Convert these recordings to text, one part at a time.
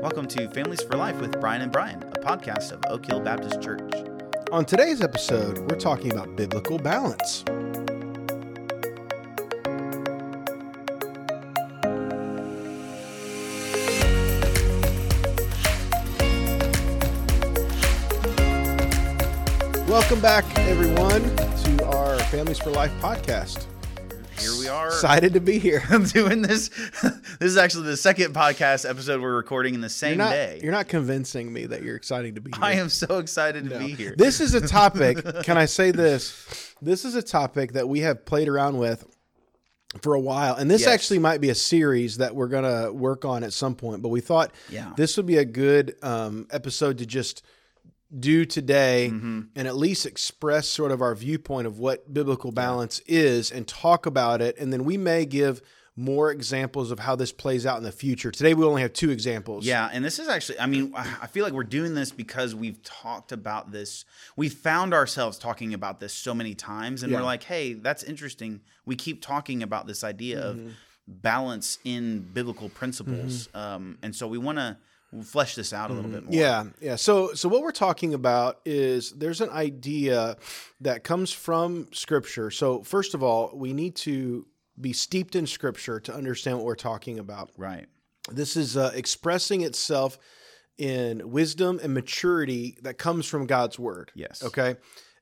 Welcome to Families for Life with Brian and Brian, a podcast of Oak Hill Baptist Church. On today's episode, we're talking about biblical balance. Welcome back, everyone, to our Families for Life podcast. Here we are. Excited to be here. I'm doing this. This is actually the second podcast episode we're recording in the same You're not, day. you're not convincing me that you're excited to be here. I am so excited to No. be here. This is a topic. can I say this? This is a topic that we have played around with for a while, and this Yes. actually might be a series that we're going to work on at some point. But we thought Yeah. this would be a good um, episode to just do today Mm-hmm. and at least express sort of our viewpoint of what biblical balance is and talk about it and then we may give more examples of how this plays out in the future today we only have two examples Yeah, and this is actually, I mean, I feel like we're doing this because we've talked about this. We found ourselves talking about this so many times, and Yeah. we're like, hey, that's interesting. We keep talking about this idea Mm-hmm. of balance in biblical principles. Um, and so we want to flesh this out a little bit more. Mm-hmm. Yeah, yeah. So, so what we're talking about is there's an idea that comes from Scripture. So, first of all, we need to be steeped in Scripture to understand what we're talking about. Right. This is uh, expressing itself in wisdom and maturity that comes from God's Word. Yes. Okay,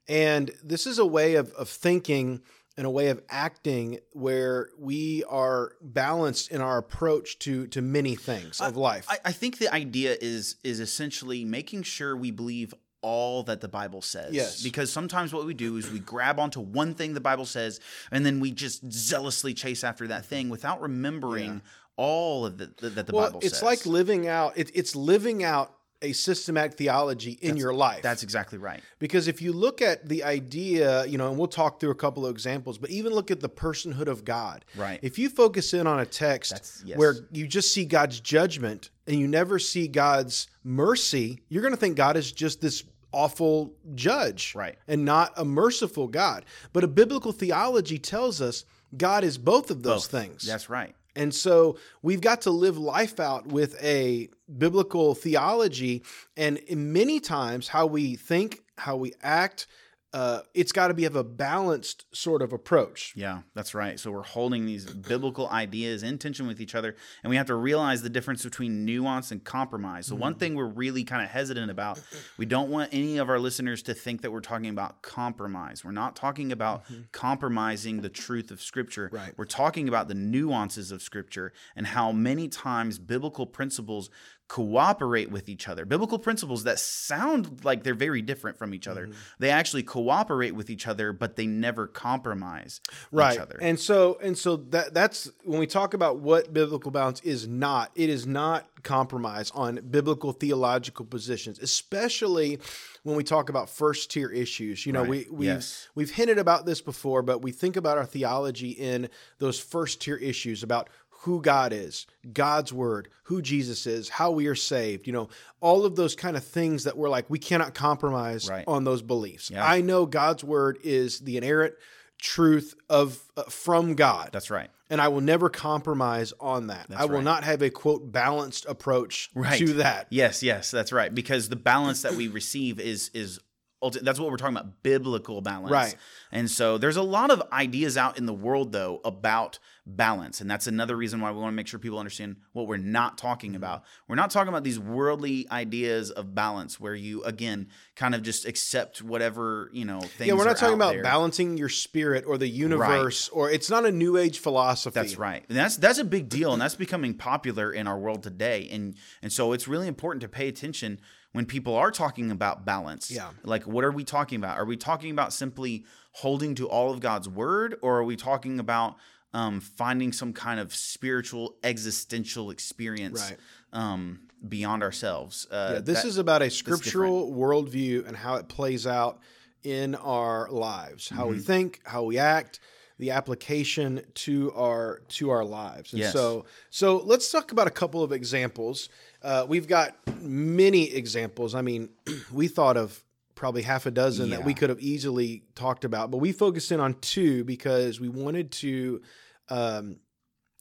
and this is a way of of thinking and a way of acting where we are balanced in our approach to to many things of life. I, I think the idea is is essentially making sure we believe all that the Bible says. Yes. Because sometimes what we do is we grab onto one thing the Bible says, and then we just zealously chase after that thing without remembering all of the, the, that the well, Bible it's says. like living out. It, it's living out a systematic theology in your life. That's exactly right. Because if you look at the idea, you know, and we'll talk through a couple of examples, but even look at the personhood of God. Right. If you focus in on a text yes. where you just see God's judgment and you never see God's mercy, you're going to think God is just this awful judge. Right. And not a merciful God. But a biblical theology tells us God is both of those Both. things. That's right. And so we've got to live life out with a biblical theology. And in many times, how we think, how we act, uh, it's got to be of a balanced sort of approach. Yeah, that's right. So we're holding these biblical ideas in tension with each other, and we have to realize the difference between nuance and compromise. So, one thing we're really kind of hesitant about, we don't want any of our listeners to think that we're talking about compromise. We're not talking about compromising the truth of Scripture. Right. We're talking about the nuances of Scripture and how many times biblical principles cooperate with each other. Biblical principles that sound like they're very different from each other. Mm-hmm. They actually cooperate with each other, but they never compromise right each other. and so and so that that's when we talk about what biblical balance is not it is not compromise on biblical theological positions especially when we talk about first tier issues you know Right. we we've, Yes. we've hinted about this before but we think about our theology in those first tier issues about who God is, God's word, who Jesus is, how we are saved, you know, all of those kind of things that we're like, we cannot compromise Right. on those beliefs. Yeah. I know God's word is the inerrant truth of uh, from God. That's right. and I will never compromise on that. I will right. not have a quote balanced approach Right. to that. Yes, yes, that's right. Because the balance that we receive is is that's what we're talking about biblical balance. Right. And so there's a lot of ideas out in the world though about balance. And that's another reason why we want to make sure people understand what we're not talking Mm-hmm. about. We're not talking about these worldly ideas of balance where you again kind of just accept whatever, you know, things Yeah, we're not talking about there. balancing your spirit or the universe, or it's not a new age philosophy. That's right. And that's that's a big deal and that's becoming popular in our world today. And and so it's really important to pay attention when people are talking about balance. Yeah. Like what are we talking about? Are we talking about simply holding to all of God's word or are we talking about um, finding some kind of spiritual existential experience Right. um, beyond ourselves? Uh, Yeah, this that- is about a scriptural worldview and how it plays out in our lives, how Mm-hmm. we think, how we act, the application to our to our lives. And Yes. so, so let's talk about a couple of examples. Uh, we've got many examples. I mean, we thought of probably half a dozen that we could have easily talked about, but we focused in on two because we wanted to um,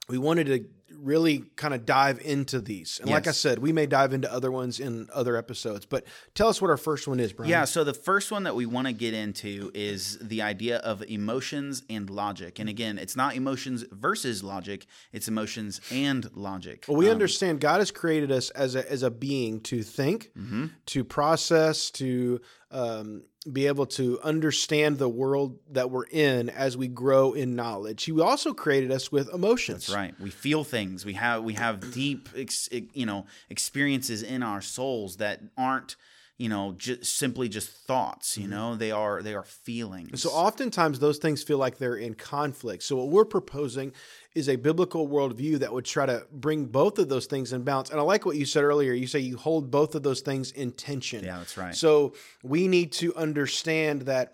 we wanted to really kind of dive into these. And like I said, we may dive into other ones in other episodes. But tell us what our first one is, Brian. Yeah, so the first one that we want to get into is the idea of emotions and logic. And again, it's not emotions versus logic, it's emotions and logic. Well, we Um, understand God has created us as a as a being to think, Mm-hmm. to process, to um, be able to understand the world that we're in as we grow in knowledge. He also created us with emotions. That's right. We feel things. We have we have deep, ex, you know, experiences in our souls that aren't, you know, just simply just thoughts. You know, they are they are feelings. Mm-hmm. So oftentimes those things feel like they're in conflict. So what we're proposing is a biblical worldview that would try to bring both of those things in balance. And I like what you said earlier. You say you hold both of those things in tension. yeah, that's right. So we need to understand that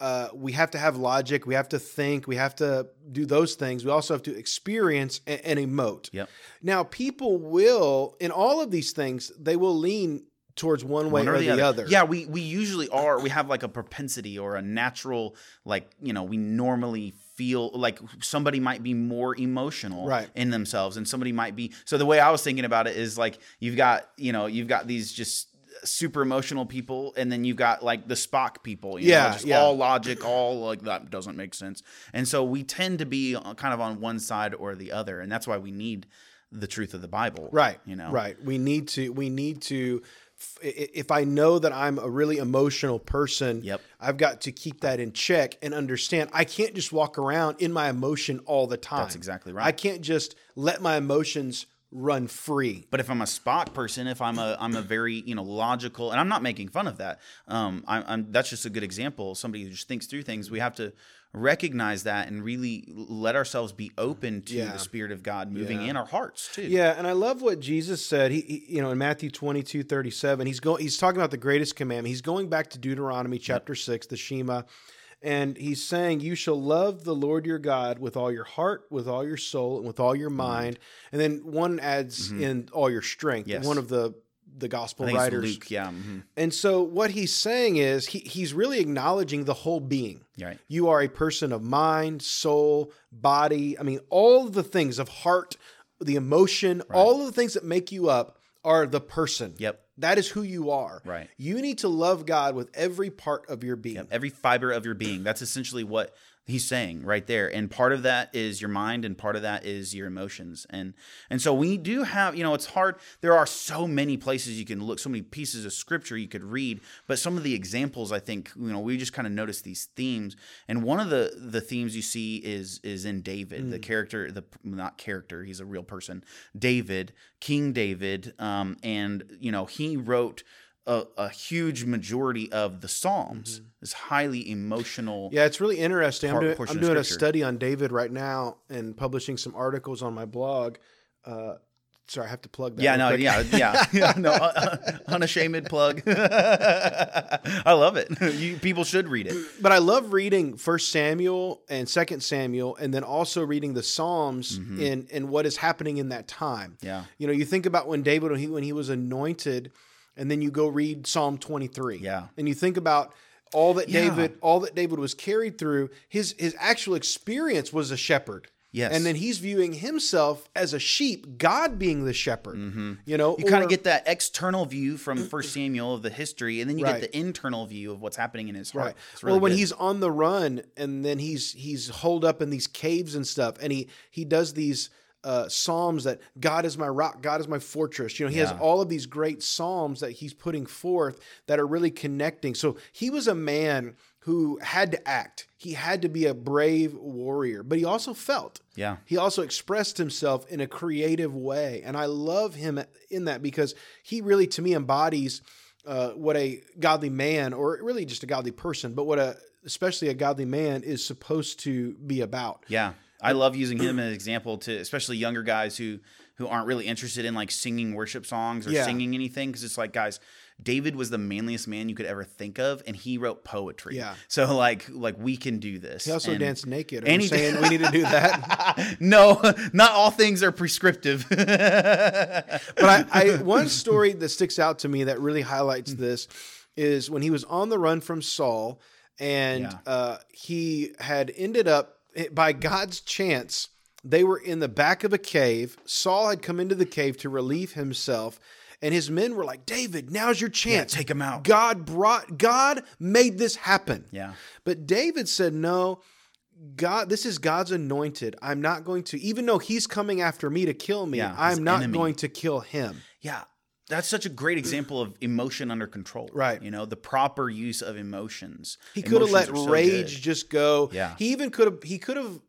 uh, we have to have logic, we have to think, we have to do those things. We also have to experience and, and emote. Yep. Now, people will, in all of these things, they will lean towards one way One or, the, other. Yeah, we we usually are. We have like a propensity or a natural, like you know, we normally feel like somebody might be more emotional Right. in themselves, and somebody might be. So the way I was thinking about it is like you've got you know you've got these just super emotional people and then you've got like the spock people you Yeah, know, just yeah. all logic all like that doesn't make sense and so we tend to be uh, kind of on one side or the other and that's why we need the truth of the bible Right. you know Right. We need to. We need to. If I know that I'm a really emotional person, Yep. I've got to keep that in check and understand I can't just walk around in my emotion all the time. That's exactly right. I can't just let my emotions run free. But if I'm a Spock person, if I'm a I'm a very you know logical, and I'm not making fun of that. Um, I'm, I'm that's just a good example. Somebody who just thinks through things. We have to recognize that and really let ourselves be open to Yeah. the Spirit of God moving Yeah. in our hearts too. Yeah, and I love what Jesus said. He, he- you know, in Matthew 22, 37, he's going he's talking about the greatest commandment. He's going back to Deuteronomy chapter 6, the Shema, and he's saying, You shall love the Lord your God with all your heart, with all your soul, and with all your mind. And then one adds in all your strength. Mm-hmm. Yes. One of the the gospel writers. Luke. Yeah, mhm. And so what he's saying is he, he's really acknowledging the whole being. right. You are a person of mind, soul, body. I mean, all the things of heart, the emotion, all of the things that make you up are the person. Yep. That is who you are. Right. You need to love God with every part of your being. Yep. Every fiber of your being. That's essentially what he's saying right there. And part of that is your mind and part of that is your emotions. And and so we do have, you know, it's hard. There are so many places you can look, so many pieces of scripture you could read, but some of the examples I think, you know, we just kind of notice these themes. And one of the the themes you see is is in David, the character, the not character, he's a real person. David, King David, um, and you know, he wrote a, a huge majority of the Psalms. This highly emotional. Yeah, it's really interesting. I'm doing, I'm doing a study on David right now and publishing some articles on my blog. Uh, sorry, I have to plug that. Yeah, no, yeah, yeah, yeah, no, uh, unashamed plug. I love it. You, people should read it. but I love reading First Samuel and Second Samuel, and then also reading the Psalms in in what is happening in that time. Mm-hmm. Yeah. you know, you think about when David when he when he was anointed, and then you go read Psalm twenty three. Yeah. and you think about all that Yeah. David all that David was carried through. His his actual experience was a shepherd. Yes. and then he's viewing himself as a sheep, God being the shepherd. Mm-hmm. You know, You kind of get that external view from First Samuel of the history, and then you Right. get the internal view of what's happening in his heart. Right. Really well, when good. he's on the run and then he's he's holed up in these caves and stuff, and he he does these uh, psalms that God is my rock, God is my fortress. You know, he has all of these great psalms that he's putting forth that are really connecting. So he was a man who had to act. He had to be a brave warrior, but he also felt. yeah, He also expressed himself in a creative way. And I love him in that because he really, to me, embodies uh, what a godly man, or really just a godly person, but what a, especially a godly man, is supposed to be about. yeah. I love using him as an example to, especially younger guys who who aren't really interested in like singing worship songs or Yeah. singing anything, because it's like, guys, David was the manliest man you could ever think of, and he wrote poetry. Yeah. So like, like we can do this. He also And- danced naked. Are and you saying we need to do that? no, not all things are prescriptive. but I, I one story that sticks out to me that really highlights this is when he was on the run from Saul, and Yeah. uh, he had ended up by God's chance. they were in the back of a cave. Saul had come into the cave to relieve himself, and his men were like, "David, now's your chance. take him out." God brought God made this happen." Yeah. But David said, "No, God, this is God's anointed. I'm not going to, even though he's coming after me to kill me, Yeah, I'm not enemy. going to kill him. Yeah. That's such a great example of emotion under control. Right. You know, the proper use of emotions. He could have let so rage good. just go. Yeah. He even could have, he could have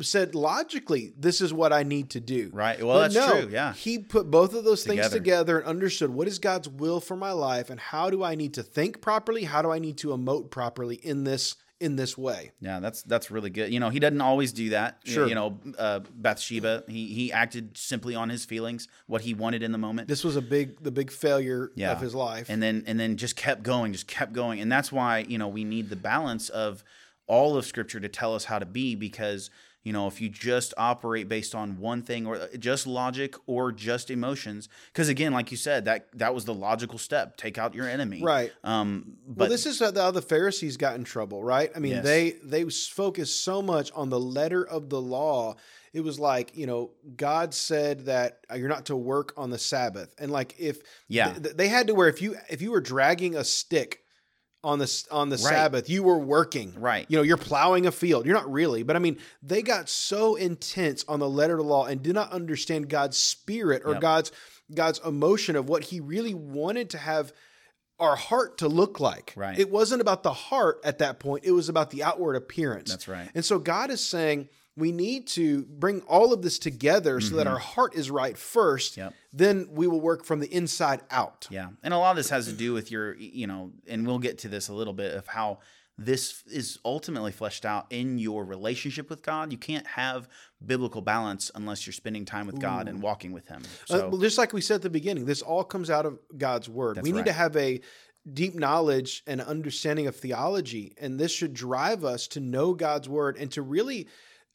said logically, this is what I need to do. Right. Well, But that's true. Yeah. He put both of those things Together. together and understood what is God's will for my life and how do I need to think properly? How do I need to emote properly in this in this way? Yeah, that's that's really good. You know, he doesn't always do that. You- Sure. You know, uh, Bathsheba, he he acted simply on his feelings, what he wanted in the moment. This was a big the big failure yeah. of his life. and then and then just kept going, just kept going, and that's why you know we need the balance of all of Scripture to tell us how to be because you know if you just operate based on one thing or just logic or just emotions, because again, like you said, that that was the logical step: take out your enemy. Right. Um. But well, this is how the, Pharisees got in trouble, right? I mean, Yes. they they focused so much on the letter of the law. It was like you know, God said that uh, you're not to work on the Sabbath, and like if Yeah. th- they had to where if you if you were dragging a stick on the on the Right. Sabbath, you were working, Right. You know, you're plowing a field. You're not really, but I mean, they got so intense on the letter of the law and did not understand God's spirit or Yep. God's God's emotion of what He really wanted to have our heart to look like. Right. It wasn't about the heart at that point. It was about the outward appearance. That's right. And so God is saying we need to bring all of this together so Mm-hmm. that our heart is right first. Yep. Then we will work from the inside out. Yeah. And a lot of this has to do with your, you know, and we'll get to this a little bit of how this is ultimately fleshed out in your relationship with God. You can't have biblical balance unless you're spending time with God and walking with Him. Uh, So, well, just like we said at the beginning, this all comes out of God's word. We need to have a deep knowledge and understanding of theology, and this should drive us to know God's word and to really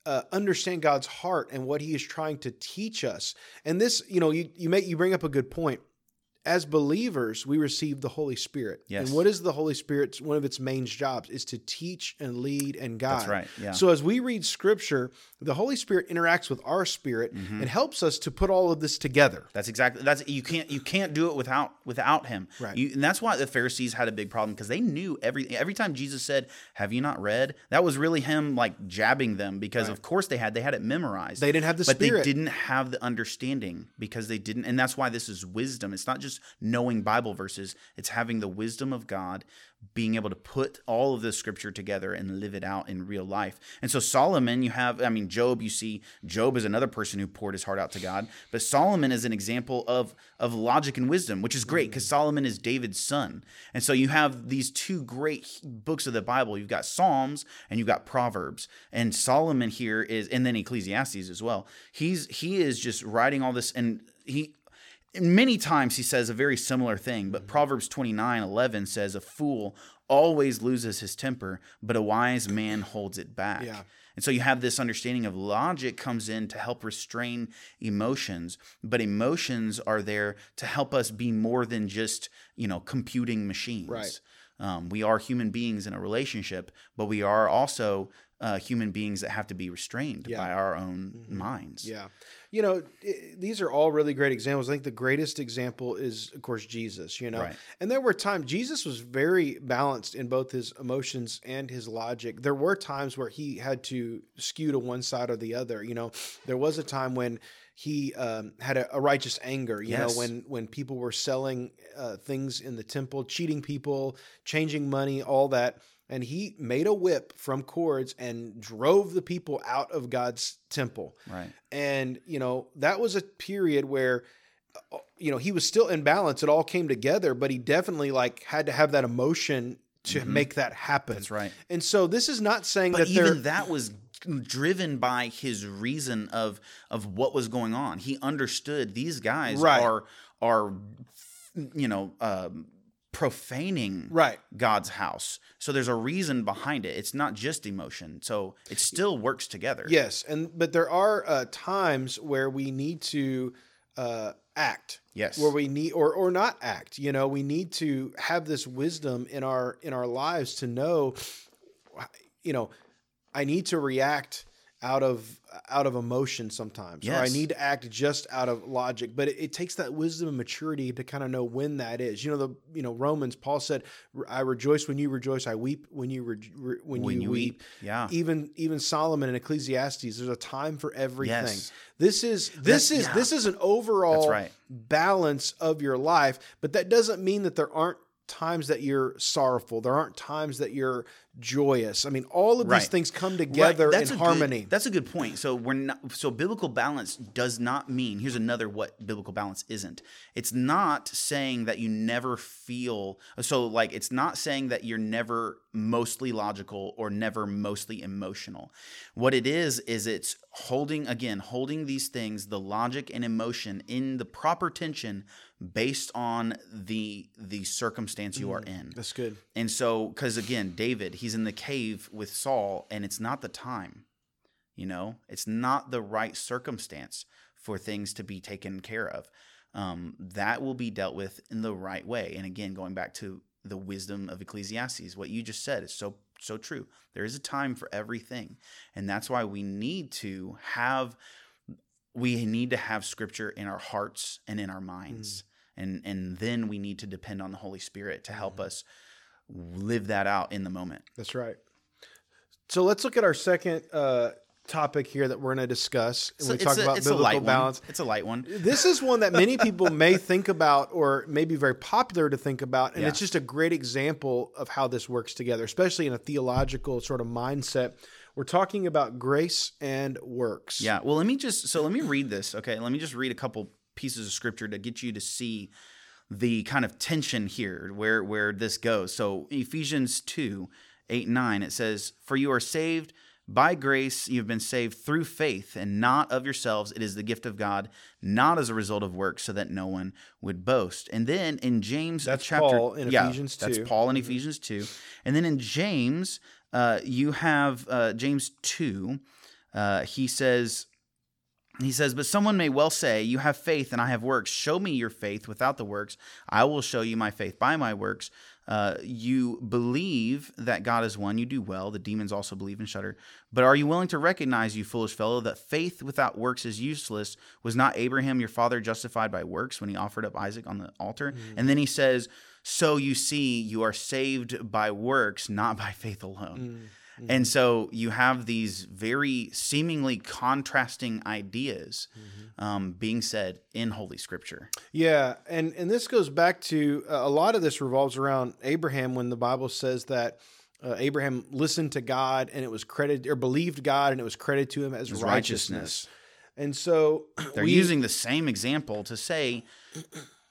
uh, understand God's heart and what He is trying to teach us. And this, you know, you you make you bring up a good point. As believers, we receive the Holy Spirit. Yes. And what is the Holy Spirit's one of its main jobs is to teach and lead and guide. That's right, yeah. So as we read scripture, the Holy Spirit interacts with our spirit Mm-hmm. and helps us to put all of this together. That's exactly that's you can't you can't do it without without him. Right. You, and that's why the Pharisees had a big problem because they knew every every time Jesus said, "Have you not read?" That was really him like jabbing them because of course they had they had it memorized. They didn't have the but Spirit. they didn't have the understanding because they didn't, and that's why this is wisdom. It's not just knowing Bible verses; it's having the wisdom of God, being able to put all of the Scripture together and live it out in real life. And so Solomon, you have, I mean, Job. You see, Job is another person who poured his heart out to God, but Solomon is an example of of logic and wisdom, which is great because Solomon is David's son. And so you have these two great books of the Bible. You've got Psalms and you've got Proverbs, and Solomon here is, and then Ecclesiastes as well. He's he is just writing all this, and he many times he says a very similar thing, Mm-hmm. but Proverbs 29 11 says, A fool always loses his temper, but a wise man holds it back. Yeah. And so you have this understanding of logic comes in to help restrain emotions, but emotions are there to help us be more than just, you know, computing machines. Right. Um, we are human beings in a relationship, but we are also uh, human beings that have to be restrained Yeah. by our own minds. Yeah. You know, these are all really great examples. I think the greatest example is, of course, Jesus, you know. Right. And there were times, Jesus was very balanced in both his emotions and his logic. There were times where he had to skew to one side or the other. You know, there was a time when he um, had a, a righteous anger, you Yes. know, when, when people were selling uh, things in the temple, cheating people, changing money, all that. And he made a whip from cords and drove the people out of God's temple Right. and you know that was a period where uh, you know he was still in balance it all came together but he definitely like had to have that emotion to make that happen Mm-hmm. That's right. and so this is not saying But that even that was driven by his reason of of what was going on. He understood these guys Right. are are you know um, profaning right God's house. So there's a reason behind it. It's not just emotion. So it still works together. yes and but there are uh, times where we need to uh, act Yes. where we need or or not act you know we need to have this wisdom in our in our lives to know you know i need to react out of out of emotion sometimes or i need to act just out of logic but it, it takes that wisdom and maturity to kind of know when that is you know the you know romans paul said i rejoice when you rejoice i weep when you re, re- when, When you, you weep, weep, yeah. even even solomon in ecclesiastes there's a time for everything Yes. this is this That's- is yeah. this is an overall right. balance of your life but that doesn't mean that there aren't times that you're sorrowful there aren't times that you're joyous i mean all of Right. these things come together Right, in a good- harmony that's a good point. So we're not so biblical balance does not mean here's another what biblical balance isn't. It's not saying that you never feel so like it's not saying that you're never mostly logical or never mostly emotional. What it is is it's holding again holding these things the logic and emotion in the proper tension based on the the circumstance you are mm. in. that's good And so, because again, David, he's in the cave with Saul, and it's not the time. You know, it's not the right circumstance for things to be taken care of. Um, that will be dealt with in the right way. And again, going back to the wisdom of Ecclesiastes, what you just said is so so true. There is a time for everything, and that's why we need to have we need to have scripture in our hearts and in our minds and and then we need to depend on the holy spirit to help us live that out in the moment That's right. So let's look at our second uh, topic here that we're going to discuss when So we talk a, about biblical light balance. one. it's a light one This is one that many people may think about or may be very popular to think about. And Yeah. it's just a great example of how this works together, especially in a theological sort of mindset. We're talking about grace and works. yeah well let me just so let me read this okay let me just read a couple pieces of scripture to get you to see the kind of tension here where where this goes. So ephesians 2 8 9 it says for you are saved by grace. You've been saved through faith and not of yourselves. It is the gift of god not as a result of works so that no one would boast. And then in james That's chapter Paul in yeah, Ephesians that's paul in ephesians 2 and then in james uh, you have uh, james 2 uh, he says he says, But someone may well say, You have faith and I have works. Show me your faith without the works. I will show you my faith by my works. Uh, you believe that God is one. You do well. The demons also believe and shudder. But are you willing to recognize, you foolish fellow, that faith without works is useless? Was not Abraham your father justified by works when he offered up Isaac on the altar? And then he says, So you see, you are saved by works, not by faith alone. And so you have these very seemingly contrasting ideas um, being said in Holy Scripture. Yeah, and and this goes back to uh, a lot of this revolves around Abraham when the Bible says that uh, Abraham listened to God and it was credited or believed God and it was credited to him as righteousness. righteousness. And so They're we- using the same example to say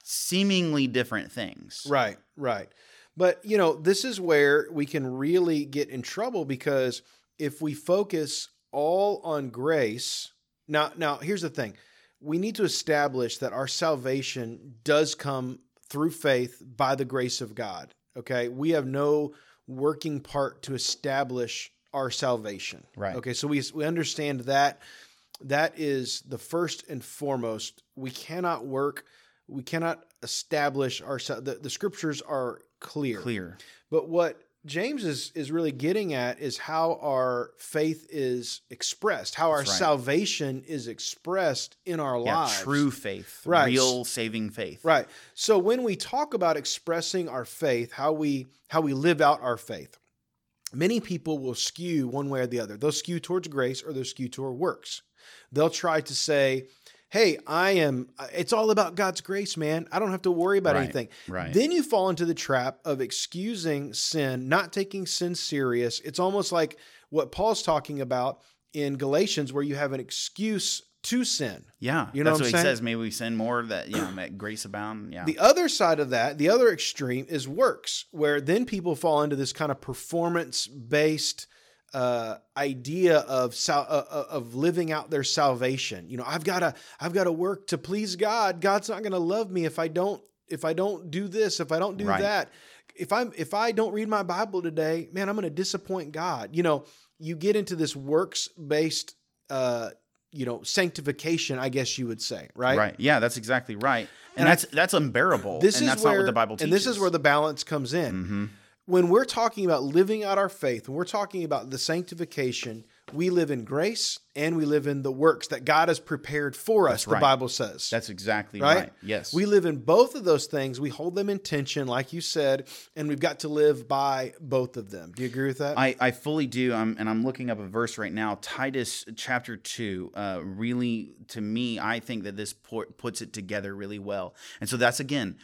seemingly different things. Right, right. But, you know, this is where we can really get in trouble because if we focus all on grace, now now here's the thing. We need to establish that our salvation does come through faith by the grace of God. Okay? We have no working part to establish our salvation. Right. Okay, so we we understand that that is the first and foremost. We cannot work, we cannot establish our the, the scriptures are clear. Clear. But what James is is really getting at is how our faith is expressed, how our right. salvation is expressed in our Yeah, lives. true faith. Right. Real saving faith. Right. So when we talk about expressing our faith, how we how we live out our faith, many people will skew one way or the other. They'll skew towards grace or they'll skew toward works. They'll try to say, "Hey, I am uh, it's all about God's grace, man. I don't have to worry about Right, anything." right. Then you fall into the trap of excusing sin, not taking sin serious. It's almost like what Paul's talking about in Galatians where you have an excuse to sin. Yeah. You know That's what what, he says. Maybe we sin more that, you know, make grace abound. Yeah. The other side of that, the other extreme is works, where then people fall into this kind of performance based uh, idea of sal- uh, uh, of living out their salvation. You know, I've got to I've got to work to please God. God's not going to love me if I don't if I don't do this, if I don't do Right. that. If I'm if I don't read my Bible today, man, I'm going to disappoint God. You know, you get into this works based uh, you know, sanctification, I guess you would say, right? right. Yeah, that's exactly right. And, And I- that's that's unbearable. This and is that's where, not what the Bible teaches. And this is where the balance comes in. Mhm. When we're talking about living out our faith, when we're talking about the sanctification, we live in grace and we live in the works that God has prepared for us, That's the. Bible says. That's exactly Right? right. Yes. we live in both of those things. We hold them in tension, like you said, and we've got to live by both of them. Do you agree with that? I, I fully do. I'm, and I'm looking up a verse right now. Titus chapter 2, uh, really, to me, I think that this put, puts it together really well. And so that's, again,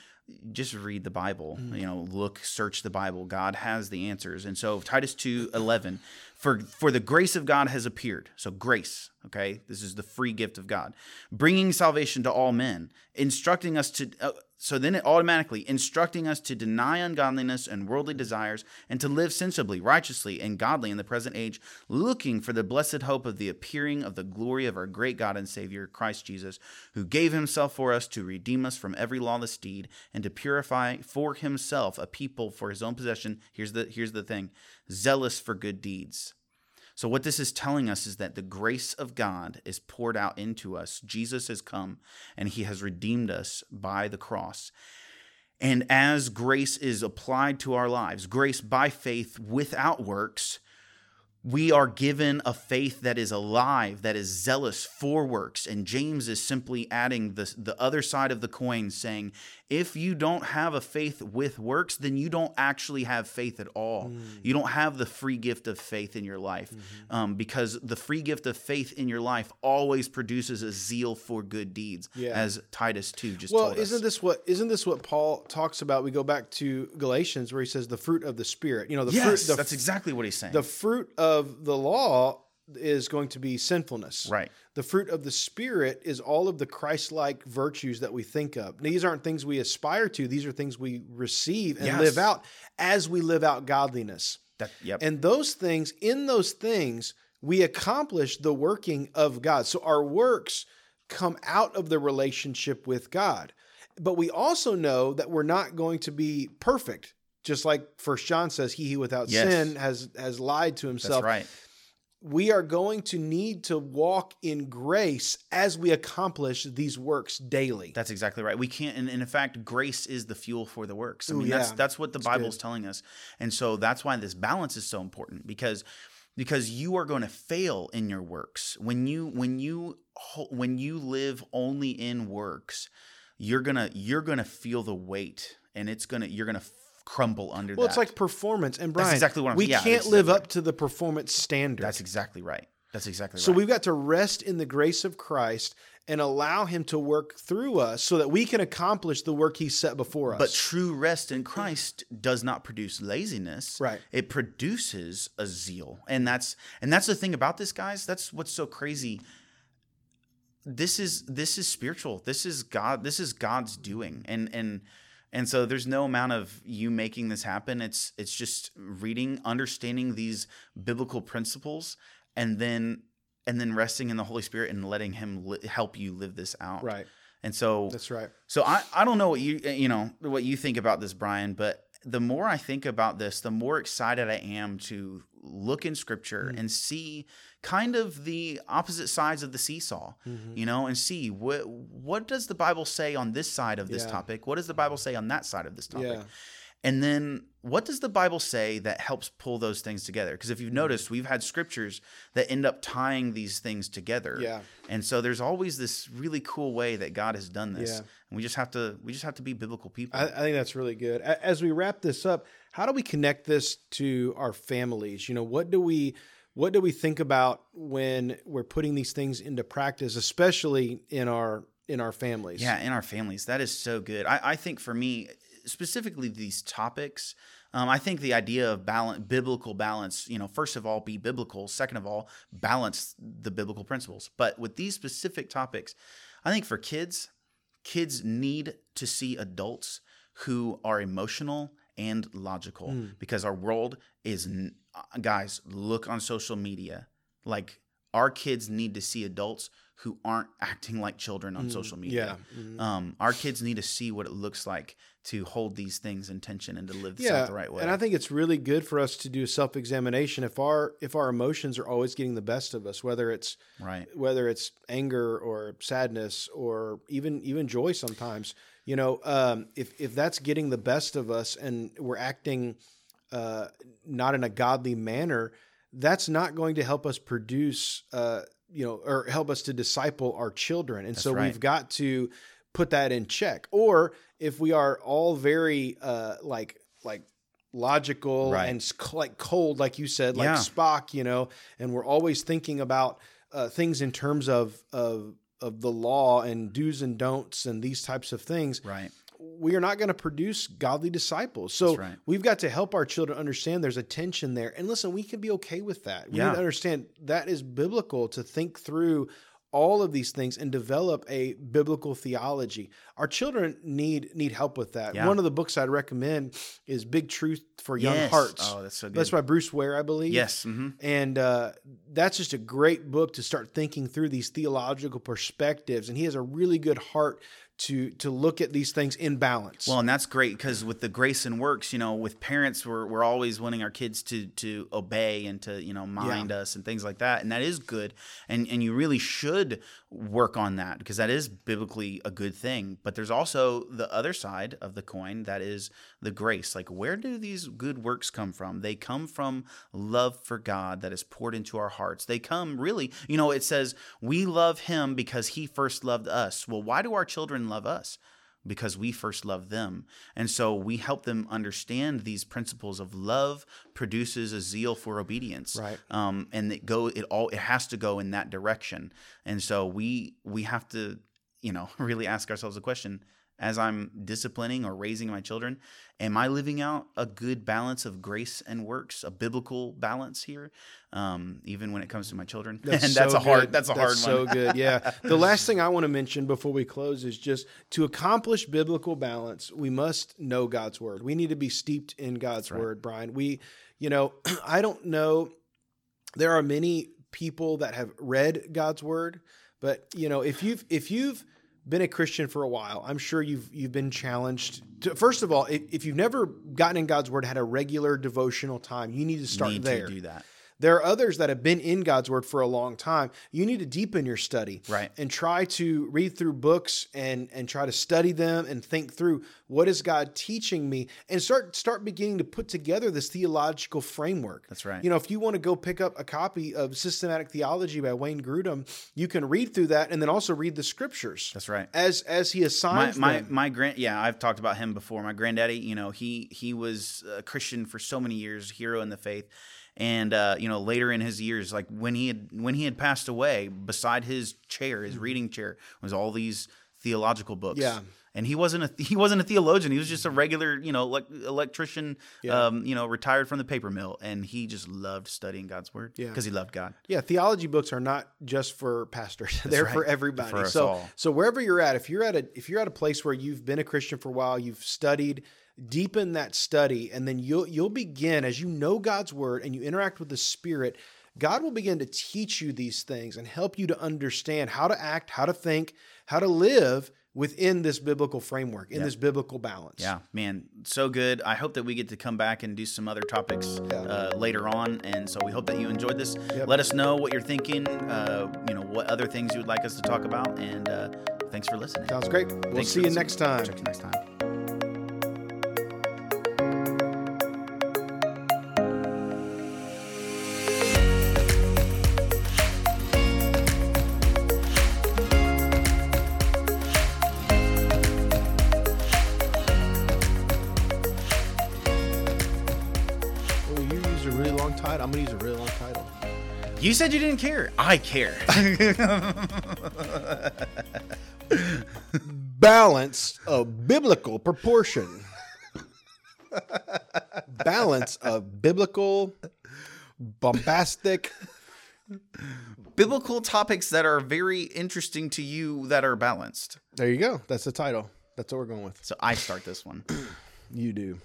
just read the Bible. You know, look, search the Bible. God has the answers. And so Titus 2 11, for, for the grace of God has appeared. So grace, okay? This is the free gift of God, bringing salvation to all men, instructing us to. Uh, so then it automatically instructing us to deny ungodliness and worldly desires and to live sensibly, righteously, and godly in the present age, looking for the blessed hope of the appearing of the glory of our great God and Savior, Christ Jesus, who gave himself for us to redeem us from every lawless deed and to purify for himself a people for his own possession. Here's the here's the thing zealous for good deeds. So, what this is telling us is that the grace of God is poured out into us. Jesus has come and he has redeemed us by the cross. And as grace is applied to our lives, grace by faith without works, we are given a faith that is alive, that is zealous for works. And James is simply adding the, the other side of the coin, saying, if you don't have a faith with works, then you don't actually have faith at all. You don't have the free gift of faith in your life um, because the free gift of faith in your life always produces a zeal for good deeds, Yeah. as Titus 2 just well, told us. isn't this what isn't this what Paul talks about? We go back to Galatians where he says the fruit of the spirit. You know, the yes, fruit the, that's exactly what he's saying. the fruit of the law is going to be sinfulness. right. The fruit of the spirit is all of the Christ-like virtues that we think of. These aren't things we aspire to. These are things we receive and Yes. live out as we live out godliness. That, yep. And those things, in those things, we accomplish the working of God. So our works come out of the relationship with God. But we also know that we're not going to be perfect. Just like First John says, he who without Yes. sin has has lied to That's himself. right. We are going to need to walk in grace as we accomplish these works daily. That's exactly right. We can't, and, in fact, grace is the fuel for the works. I mean, that's yeah. that's what the That's Bible's good. telling us, and so that's why this balance is so important because because you are going to fail in your works when you when you when you live only in works, you're gonna you're gonna feel the weight, and it's gonna you're gonna f- crumble under. well, that. it's like performance. And Brian, that's exactly what I'm- we yeah, can't live up to the performance standard. that's exactly right. That's exactly So right. So we've got to rest in the grace of Christ and allow him to work through us so that we can accomplish the work he set before us. But true rest in Christ does not produce laziness. Right. It produces a zeal. And that's and that's the thing about this guys. That's what's so crazy. This is this is spiritual. This is God this is God's doing. And and and so there's no amount of you making this happen. It's it's just reading, understanding these biblical principles and then and then resting in the Holy Spirit and letting him li- help you live this out. right. And so That's right. so I, I don't know what you you know what you think about this, Brian, but the more I think about this, the more excited I am to look in scripture Mm. and see kind of the opposite sides of the seesaw, Mm-hmm. you know, and see what what does the Bible say on this side of this Yeah. topic? What does the Bible say on that side of this topic? Yeah. And then what does the Bible say that helps pull those things together? Because if you've Mm-hmm. noticed, we've had scriptures that end up tying these things together. Yeah. And so there's always this really cool way that God has done this. Yeah. And we just have to we just have to be biblical people. I, I think that's really good. As we wrap this up, how do we connect this to our families? You know, what do we what do we think about when we're putting these things into practice, especially in our in our families? yeah, in our families. That is so good. I, I think for me, specifically these topics, um, I think the idea of balance, biblical balance, you know, first of all, be biblical. Second of all, balance the biblical principles. But with these specific topics, I think for kids, kids need to see adults who are emotional and logical because our world is uh, guys look on social media. Like our kids need to see adults who aren't acting like children on social media Yeah. Mhm. um, our kids need to see what it looks like to hold these things in tension and to live yeah, the right way and I think it's really good for us to do self examination if our if our emotions are always getting the best of us, whether it's right whether it's anger or sadness or even even joy sometimes you know um, if if that's getting the best of us and we're acting uh, not in a godly manner that's not going to help us produce, uh, you know, or help us to disciple our children. And so right. we've got to put that in check. Or if we are all very uh, like like logical Right. and like cold, like you said, like Yeah. Spock, you know, and we're always thinking about uh, things in terms of of of the law and do's and don'ts and these types of things Right. We are not going to produce godly disciples. So right. we've got to help our children understand there's a tension there. And listen, we can be okay with that. We Yeah. need to understand that is biblical to think through all of these things and develop a biblical theology. Our children need need help with that. Yeah. One of the books I'd recommend is Big Truth for Young Yes. Hearts. Oh, that's so good. That's by Bruce Ware, I believe. Yes. hmm And uh, that's just a great book to start thinking through these theological perspectives. And he has a really good heart to to look at these things in balance. Well, and that's great because with the grace and works, you know, with parents, we're, we're always wanting our kids to to obey and to you know mind us and things like that, and that is good, and and you really should work on that because that is biblically a good thing. But there's also the other side of the coin that is the grace. Like, where do these good works come from? They come from love for God that is poured into our hearts. They come really, you know, it says we love Him because He first loved us. Well, why do our children love us? Because we first love them. And so we help them understand these principles of love produces a zeal for obedience. Right. Um, and it go it all it has to go in that direction. And so we we have to, you know, really ask ourselves a question as I'm disciplining or raising my children, am I living out a good balance of grace and works, a biblical balance here? Um, even when it comes to my children. and that's so a hard good. that's a hard so one. good. Yeah. The last thing I want to mention before we close is just to accomplish biblical balance, we must know God's word. We need to be steeped in God's right. word, Brian. We, you know, I don't know. There are many people that have read God's word, but you know, if you've if you've been a Christian for a while, I'm sure you've you've been challenged. To, first of all, if, if you've never gotten in God's word, had a regular devotional time, you need to start Need there. to do that. There are others that have been in God's word for a long time. You need to deepen your study. Right. And try to read through books and and try to study them and think through what is God teaching me and start start beginning to put together this theological framework. That's right. You know, if you want to go pick up a copy of Systematic Theology by Wayne Grudem, you can read through that and then also read the scriptures. That's right. As as he my assigns my, them. my grand yeah i've talked about him before my granddaddy you know he he was a christian for so many years hero in the faith and uh, you know later in his years like when he had when he had passed away beside his chair his reading chair was all these theological books Yeah. and he wasn't a he wasn't a theologian he was just a regular you know elec electrician Yeah. um, you know retired from the paper mill and he just loved studying god's word Yeah. because he loved god Yeah, theology books are not just for pastors; they're right. for everybody. For so, all. so wherever you're at, if you're at a if you're at a place where you've been a Christian for a while, you've studied, deepen that study, and then you'll you'll begin as you know God's word and you interact with the Spirit. God will begin to teach you these things and help you to understand how to act, how to think, how to live within this biblical framework, in this biblical balance. Yeah, man, so good. I hope that we get to come back and do some other topics Yeah. uh, later on, and so we hope that you enjoyed this. Yep. Let us know what you're thinking. Uh, you know, what other things you would like us to talk about, and uh, thanks for listening. Sounds great. We'll Thanks see you listening. next time. Check you next time. Said you didn't care. I care. balance of biblical proportion. balance of biblical, bombastic. Biblical topics that are very interesting to you that are balanced. There you go. That's the title. That's what we're going with. So I start this one. You do.